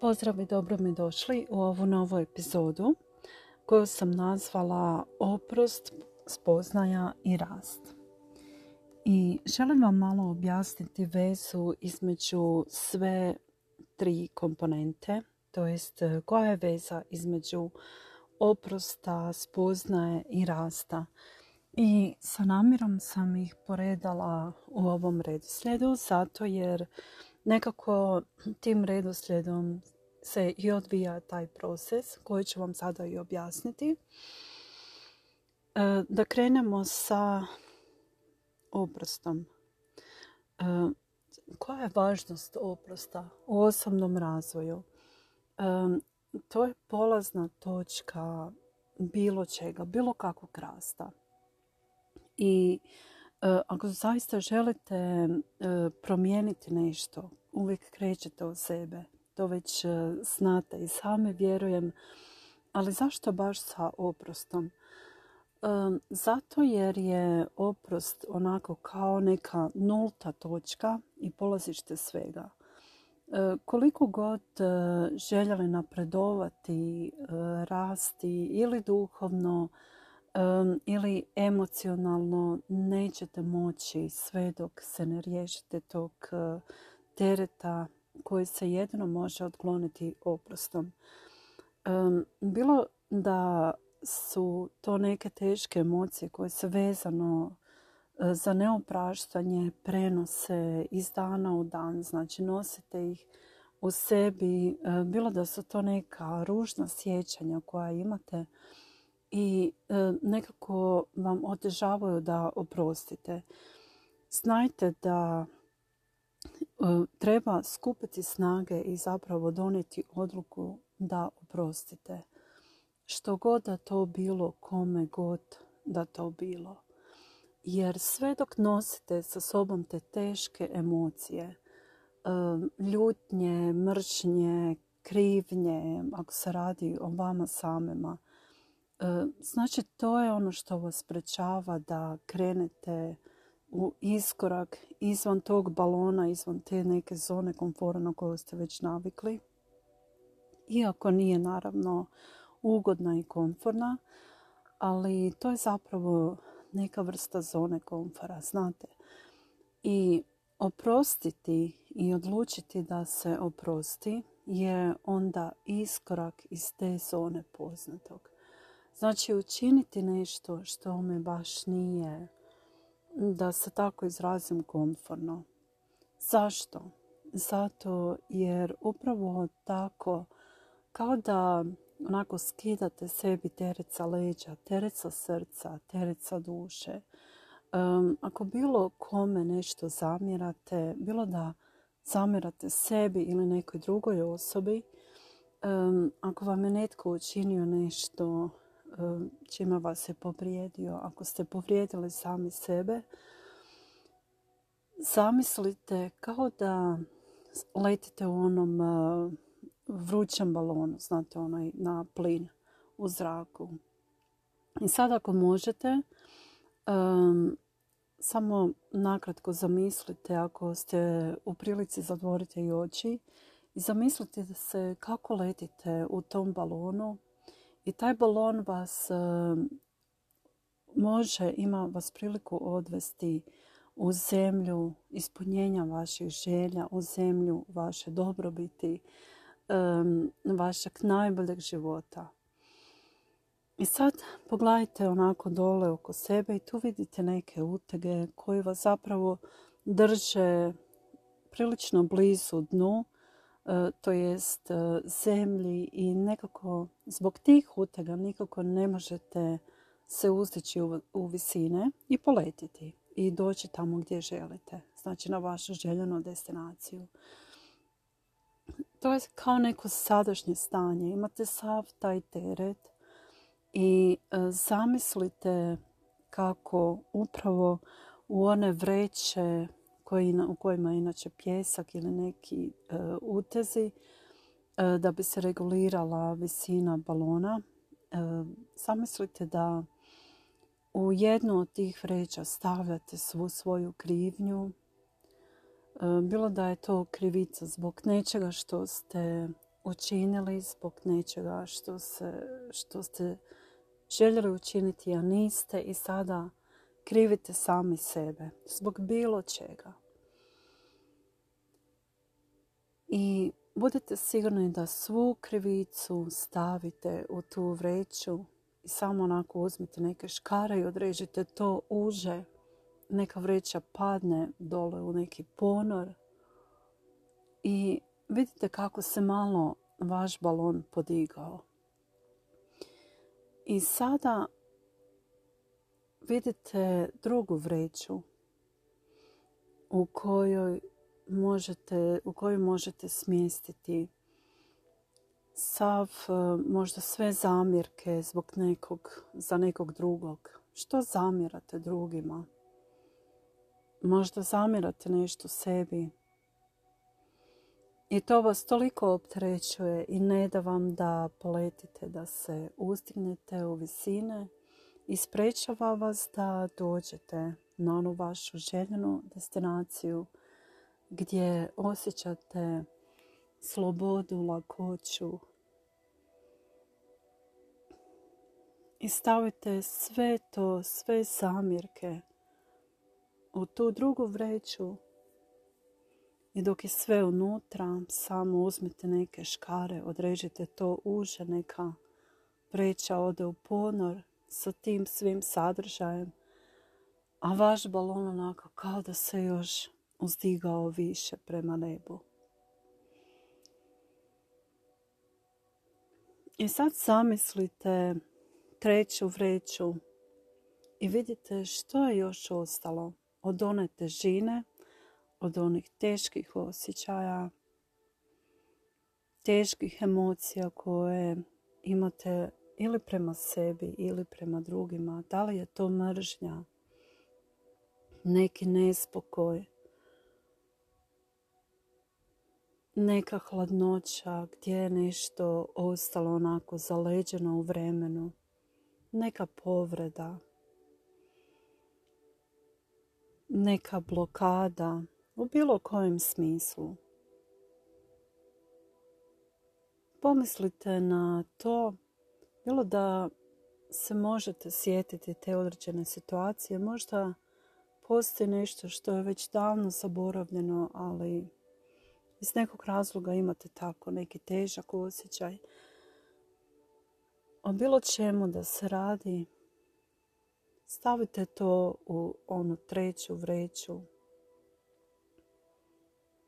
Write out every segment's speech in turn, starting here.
Pozdrav i dobro mi došli u ovu novu epizodu koju sam nazvala Oprost, spoznaja i rast. I želim vam malo objasniti vezu između sve tri komponente, to jest koja je veza između oprosta, spoznaje i rasta. I sa namjerom sam ih poredala u ovom redoslijedu zato jer nekako tim redoslijedom se i odvija taj proces koji ću vam sada i objasniti. E, da krenemo sa oprostom. E, koja je važnost oprosta u osobnom razvoju? E, to je polazna točka bilo čega, bilo kakvog rasta. I ako zaista želite promijeniti nešto, uvijek krećete od sebe. To već znate i sami vjerujem. Ali zašto baš sa oprostom? Zato jer je oprost onako kao neka nulta točka i polazište svega. Koliko god željeli napredovati, rasti ili duhovno ili emocionalno nećete moći sve dok se ne riješite tog tereta koji se jedino može otkloniti oprostom. Bilo da su to neke teške emocije koje se vezano e, za neopraštanje prenose iz dana u dan, znači nosite ih u sebi, e, bilo da su to neka ružna sjećanja koja imate i e, nekako vam otežavaju da oprostite. Znajte da treba skupiti snage i zapravo donijeti odluku da oprostite. Što god da to bilo, kome god da to bilo. Jer sve dok nosite sa sobom te teške emocije, ljutnje, mrčnje, krivnje, ako se radi o vama samima, znači to je ono što vas sprečava da krenete u iskorak izvan tog balona, izvan te neke zone komfora na koju ste već navikli. Iako nije naravno ugodna i komforna, ali to je zapravo neka vrsta zone komfora, znate. I oprostiti i odlučiti da se oprosti je onda iskorak iz te zone poznatog. Znači učiniti nešto što me baš nije da se tako izrazim komforno. Zašto? Zato jer upravo tako kao da onako skidate sebi teret leđa, teret srca, teret duše. ako bilo kome nešto zamjerate, bilo da zamjerate sebi ili nekoj drugoj osobi, ako vam je netko učinio nešto čime vas je povrijedio, ako ste povrijedili sami sebe, zamislite kao da letite u onom uh, vrućem balonu, znate, onaj na plin u zraku. I sad ako možete, um, samo nakratko zamislite ako ste u prilici zatvorite i oči i zamislite se kako letite u tom balonu i taj balon vas može, ima vas priliku odvesti u zemlju ispunjenja vaših želja, u zemlju vaše dobrobiti, vašeg najboljeg života. I sad pogledajte onako dole oko sebe i tu vidite neke utege koji vas zapravo drže prilično blizu dnu to jest e, zemlji i nekako zbog tih utega nikako ne možete se uzdići u visine i poletiti i doći tamo gdje želite, znači na vašu željenu destinaciju. To je kao neko sadašnje stanje. Imate sav taj teret i e, zamislite kako upravo u one vreće u kojima je inače pjesak ili neki e, utezi e, da bi se regulirala visina balona. E, zamislite da u jednu od tih vreća stavljate svu svoju krivnju. Bilo da je to krivica zbog nečega što ste učinili zbog nečega što, se, što ste željeli učiniti, a niste i sada krivite sami sebe zbog bilo čega. I budite sigurni da svu krivicu stavite u tu vreću i samo onako uzmite neke škare i odrežite to uže. Neka vreća padne dole u neki ponor i vidite kako se malo vaš balon podigao. I sada vidite drugu vreću u kojoj možete, u kojoj možete smjestiti sav, e, možda sve zamjerke zbog nekog, za nekog drugog. Što zamjerate drugima? Možda zamjerate nešto sebi. I to vas toliko opterećuje i ne da vam da poletite, da se ustignete u visine i sprečava vas da dođete na onu vašu željenu destinaciju gdje osjećate slobodu, lakoću. I stavite sve to, sve zamjerke u tu drugu vreću i dok je sve unutra, samo uzmite neke škare, odrežite to uže, neka vreća ode u ponor sa tim svim sadržajem, a vaš balon onako kao da se još uzdigao više prema nebu. I sad zamislite treću vreću i vidite što je još ostalo od one težine, od onih teških osjećaja, teških emocija koje imate ili prema sebi ili prema drugima. Da li je to mržnja, neki nespokoj, neka hladnoća gdje je nešto ostalo onako zaleđeno u vremenu, neka povreda, neka blokada u bilo kojem smislu. Pomislite na to, bilo da se možete sjetiti te određene situacije, možda postoji nešto što je već davno zaboravljeno, ali iz nekog razloga imate tako neki težak osjećaj. O bilo čemu da se radi, stavite to u onu treću vreću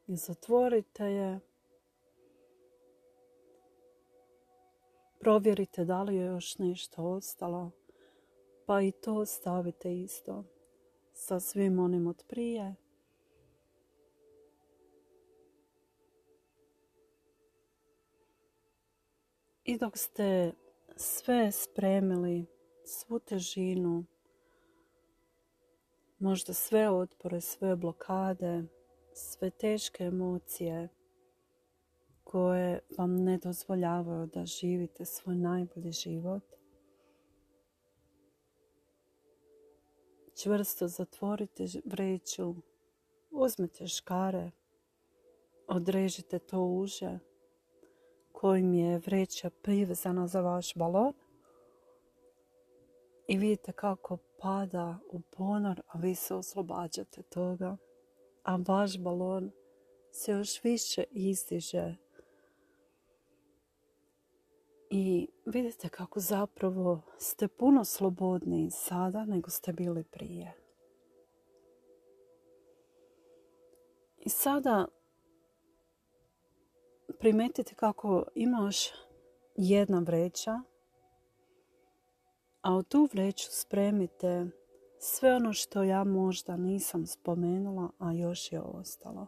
i zatvorite je. Provjerite da li je još nešto ostalo, pa i to stavite isto sa svim onim od prije. I dok ste sve spremili, svu težinu, možda sve otpore, sve blokade, sve teške emocije koje vam ne dozvoljavaju da živite svoj najbolji život, čvrsto zatvorite vreću, uzmite škare, odrežite to uže, kojim je vreća privezana za vaš balon. I vidite kako pada u ponor, a vi se oslobađate toga, a vaš balon se još više izdiže. I vidite kako zapravo ste puno slobodniji sada nego ste bili prije. I sada primetite kako imaš jedna vreća, a u tu vreću spremite sve ono što ja možda nisam spomenula, a još je ostalo.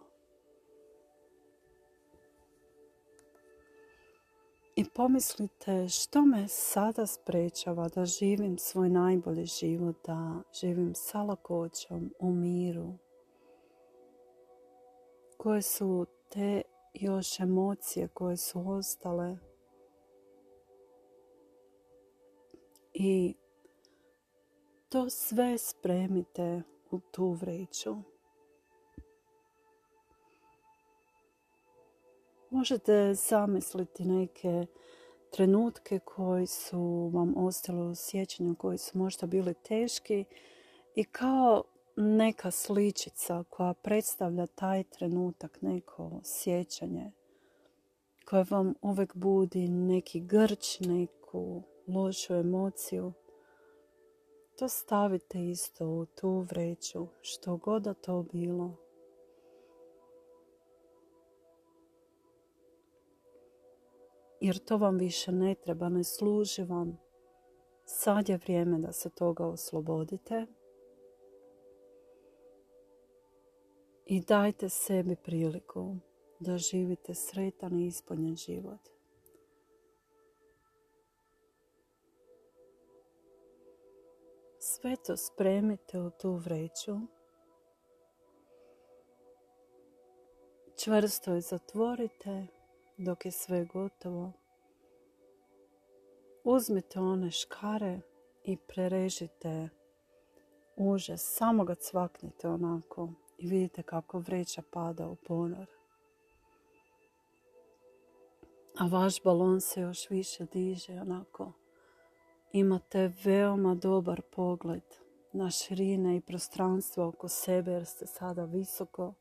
I pomislite što me sada sprečava da živim svoj najbolji život, da živim sa lakoćom, u miru. Koje su te još emocije koje su ostale. I to sve spremite u tu vreću. Možete zamisliti neke trenutke koji su vam ostali u sjećanju, koji su možda bili teški i kao neka sličica koja predstavlja taj trenutak, neko sjećanje koje vam uvijek budi neki grč, neku lošu emociju, to stavite isto u tu vreću, što god da to bilo. Jer to vam više ne treba, ne služi vam. Sad je vrijeme da se toga oslobodite. I dajte sebi priliku da živite sretan i ispunjen život. Sve to spremite u tu vreću. Čvrsto je zatvorite dok je sve gotovo. Uzmite one škare i prerežite uže. Samo ga cvaknite onako i vidite kako vreća pada u ponor. A vaš balon se još više diže onako. Imate veoma dobar pogled na širine i prostranstvo oko sebe jer ste sada visoko.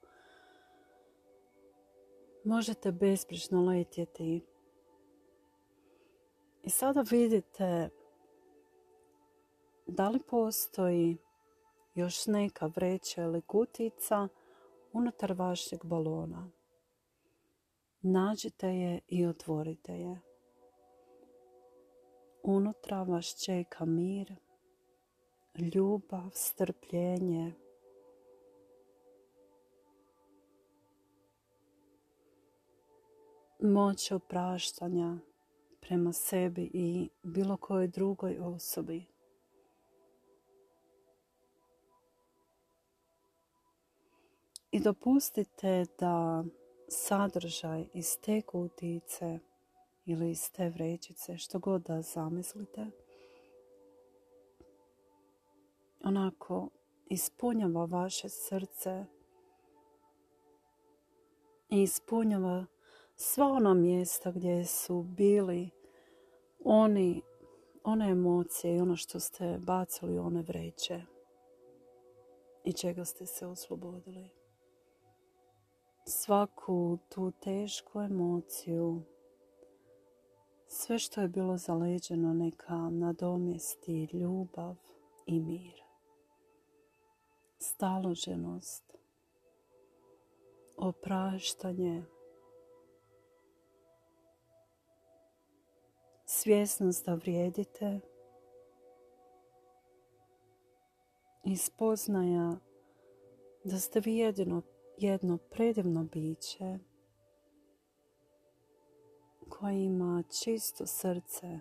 Možete bezbrižno letjeti. I sada vidite da li postoji još neka vreća ili kutica unutar vašeg balona. Nađite je i otvorite je. Unutra vas čeka mir, ljubav, strpljenje, moć opraštanja prema sebi i bilo kojoj drugoj osobi. I dopustite da sadržaj iz te kutice ili iz te vrećice, što god da zamislite, onako ispunjava vaše srce i ispunjava sva ona mjesta gdje su bili oni, one emocije i ono što ste bacili u one vreće i čega ste se oslobodili. Svaku tu tešku emociju, sve što je bilo zaleđeno neka nadomjesti ljubav i mir. Staloženost, opraštanje, svjesnost da vrijedite. I spoznaja da ste vi jedino, jedno predivno biće koje ima čisto srce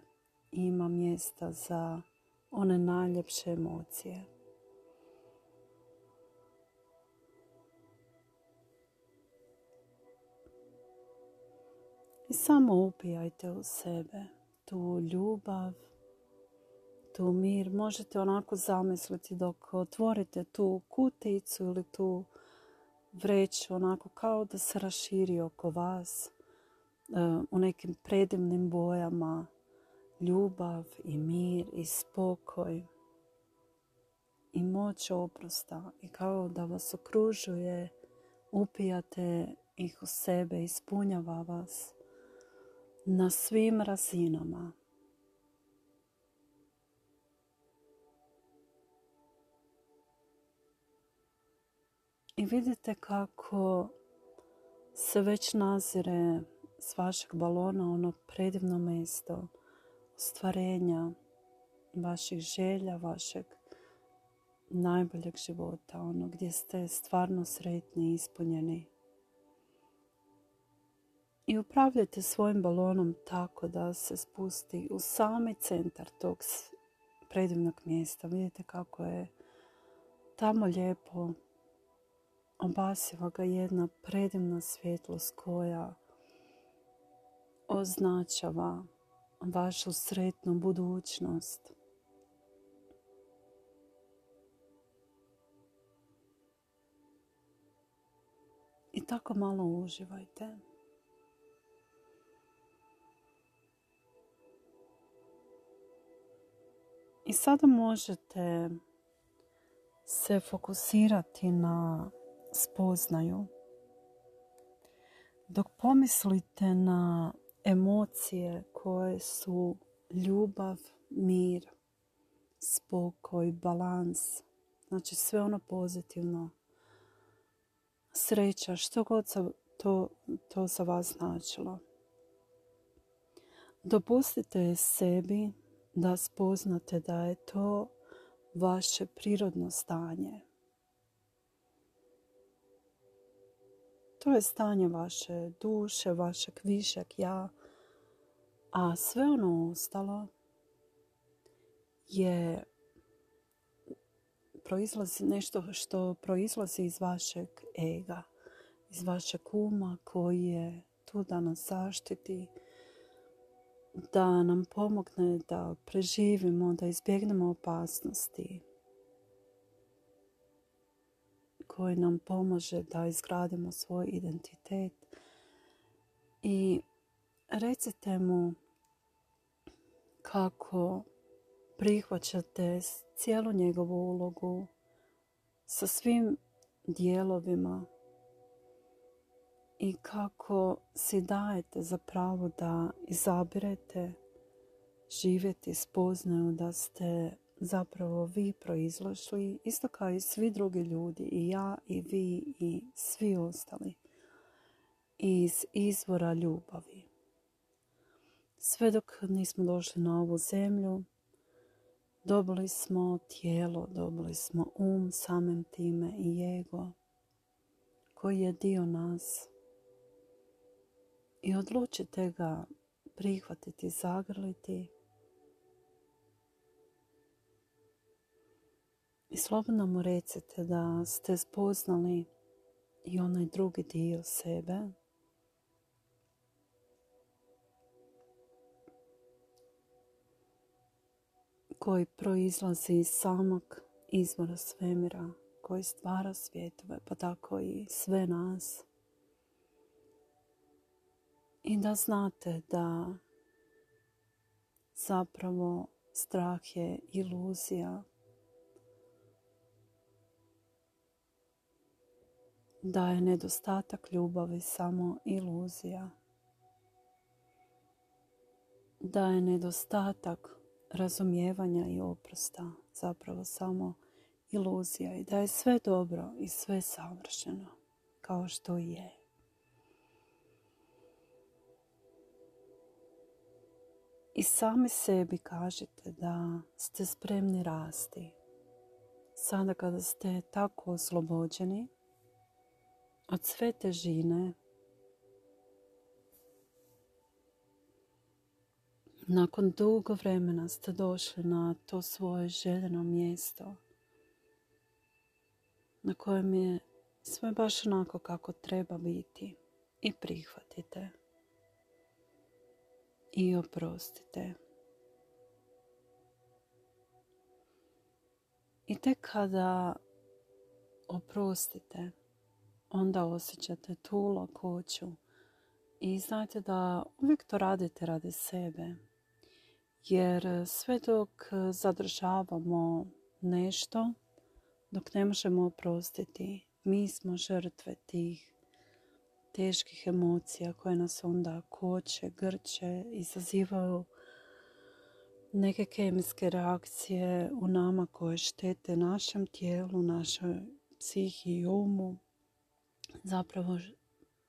i ima mjesta za one najljepše emocije. I samo upijajte u sebe tu ljubav, tu mir. Možete onako zamisliti dok otvorite tu kuticu ili tu vreću, onako kao da se raširi oko vas e, u nekim predivnim bojama ljubav i mir i spokoj i moć oprosta i kao da vas okružuje, upijate ih u sebe, ispunjava vas na svim razinama. I vidite kako se već nazire s vašeg balona ono predivno mjesto ostvarenja vaših želja, vašeg najboljeg života, ono gdje ste stvarno sretni i ispunjeni. I upravljajte svojim balonom tako da se spusti u sami centar tog predivnog mjesta. Vidite kako je tamo lijepo obasiva ga jedna predivna svjetlost koja označava vašu sretnu budućnost. I tako malo uživajte. I sada možete se fokusirati na spoznaju. Dok pomislite na emocije koje su ljubav, mir, spokoj, balans, znači sve ono pozitivno, sreća, što god to, to za vas značilo. Dopustite sebi da spoznate da je to vaše prirodno stanje. To je stanje vaše duše, vašeg višeg ja, a sve ono ostalo je proizlazi nešto što proizlazi iz vašeg ega, iz vašeg uma koji je tu da nas zaštiti, da nam pomogne da preživimo, da izbjegnemo opasnosti koji nam pomože da izgradimo svoj identitet. I recite mu kako prihvaćate cijelu njegovu ulogu sa svim dijelovima i kako si dajete za pravo da izabirete živjeti spoznaju da ste zapravo vi proizlašli, isto kao i svi drugi ljudi, i ja, i vi, i svi ostali, iz izvora ljubavi. Sve dok nismo došli na ovu zemlju, dobili smo tijelo, dobili smo um samim time i ego, koji je dio nas i odlučite ga prihvatiti, zagrliti i slobodno mu recite da ste spoznali i onaj drugi dio sebe koji proizlazi iz samog izvora svemira koji stvara svjetove, pa tako i sve nas. I da znate da zapravo strah je iluzija. Da je nedostatak ljubavi samo iluzija. Da je nedostatak razumijevanja i oprosta zapravo samo iluzija i da je sve dobro i sve savršeno kao što je. I sami sebi kažete da ste spremni rasti. Sada kada ste tako oslobođeni od sve težine, nakon dugo vremena ste došli na to svoje željeno mjesto na kojem je sve baš onako kako treba biti. I prihvatite. I oprostite. I tek kada oprostite, onda osjećate tu lakoću i znajte da uvijek to radite radi sebe. Jer sve dok zadržavamo nešto, dok ne možemo oprostiti, mi smo žrtve tih teških emocija koje nas onda koče, grče, izazivaju neke kemijske reakcije u nama koje štete našem tijelu, našoj psihi i umu. Zapravo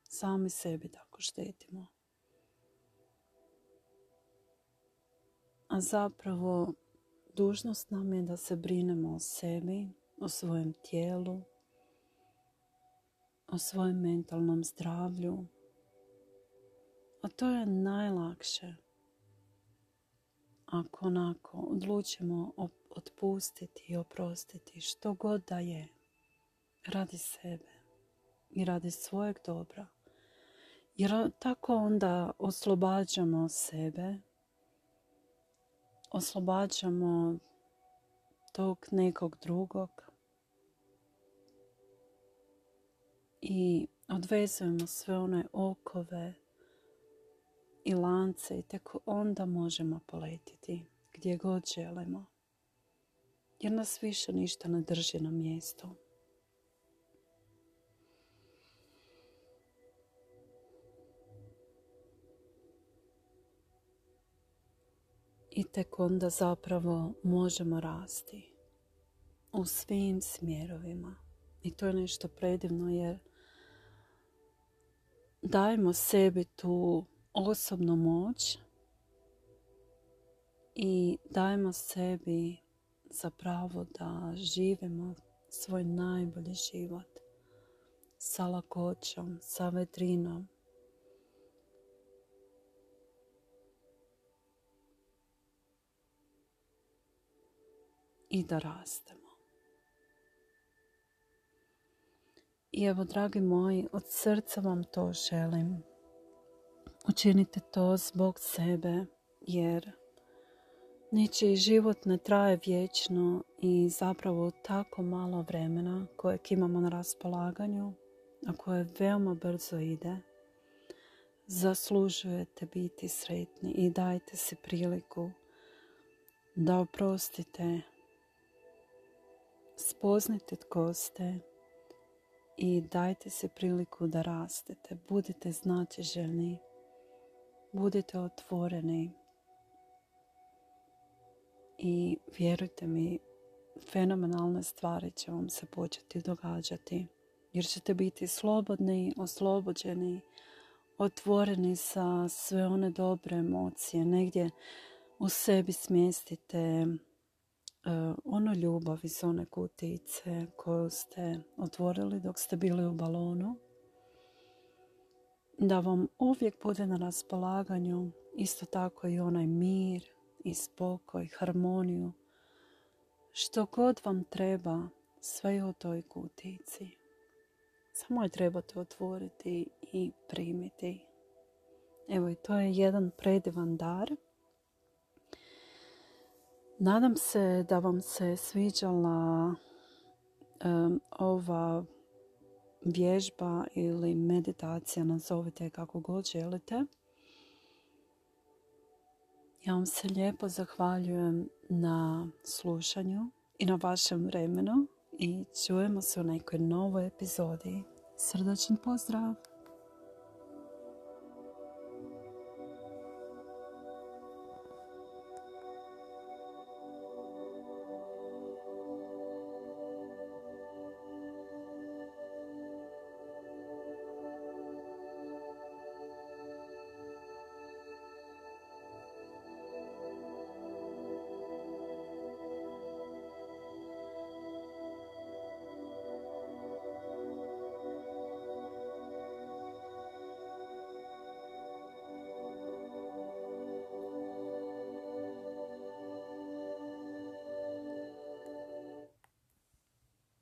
sami sebi tako štetimo. A zapravo dužnost nam je da se brinemo o sebi, o svojem tijelu, o svojem mentalnom zdravlju. A to je najlakše ako onako odlučimo otpustiti i oprostiti što god da je radi sebe i radi svojeg dobra. Jer tako onda oslobađamo sebe, oslobađamo tog nekog drugog i odvezujemo sve one okove i lance i tek onda možemo poletiti gdje god želimo. jer nas više ništa ne drži na mjestu. I tek onda zapravo možemo rasti u svim smjerovima. I to je nešto predivno jer dajemo sebi tu osobnu moć i dajemo sebi za pravo da živimo svoj najbolji život sa lakoćom, sa vedrinom. I da rastemo. I evo, dragi moji, od srca vam to želim. Učinite to zbog sebe, jer ničiji život ne traje vječno i zapravo tako malo vremena kojeg imamo na raspolaganju, a koje veoma brzo ide, zaslužujete biti sretni i dajte si priliku da oprostite, spoznite tko ste, i dajte se priliku da rastete. Budite željni, budite otvoreni i vjerujte mi, fenomenalne stvari će vam se početi događati. Jer ćete biti slobodni, oslobođeni, otvoreni sa sve one dobre emocije. Negdje u sebi smjestite uh, ono ljubav iz one kutice koju ste otvorili dok ste bili u balonu. Da vam uvijek bude na raspolaganju isto tako i onaj mir i spokoj, harmoniju. Što god vam treba, sve u toj kutici. Samo je trebate otvoriti i primiti. Evo i to je jedan predivan dar Nadam se da vam se sviđala ova vježba ili meditacija, nazovite kako god želite. Ja vam se lijepo zahvaljujem na slušanju i na vašem vremenu i čujemo se u nekoj novoj epizodi. Srdačan pozdrav!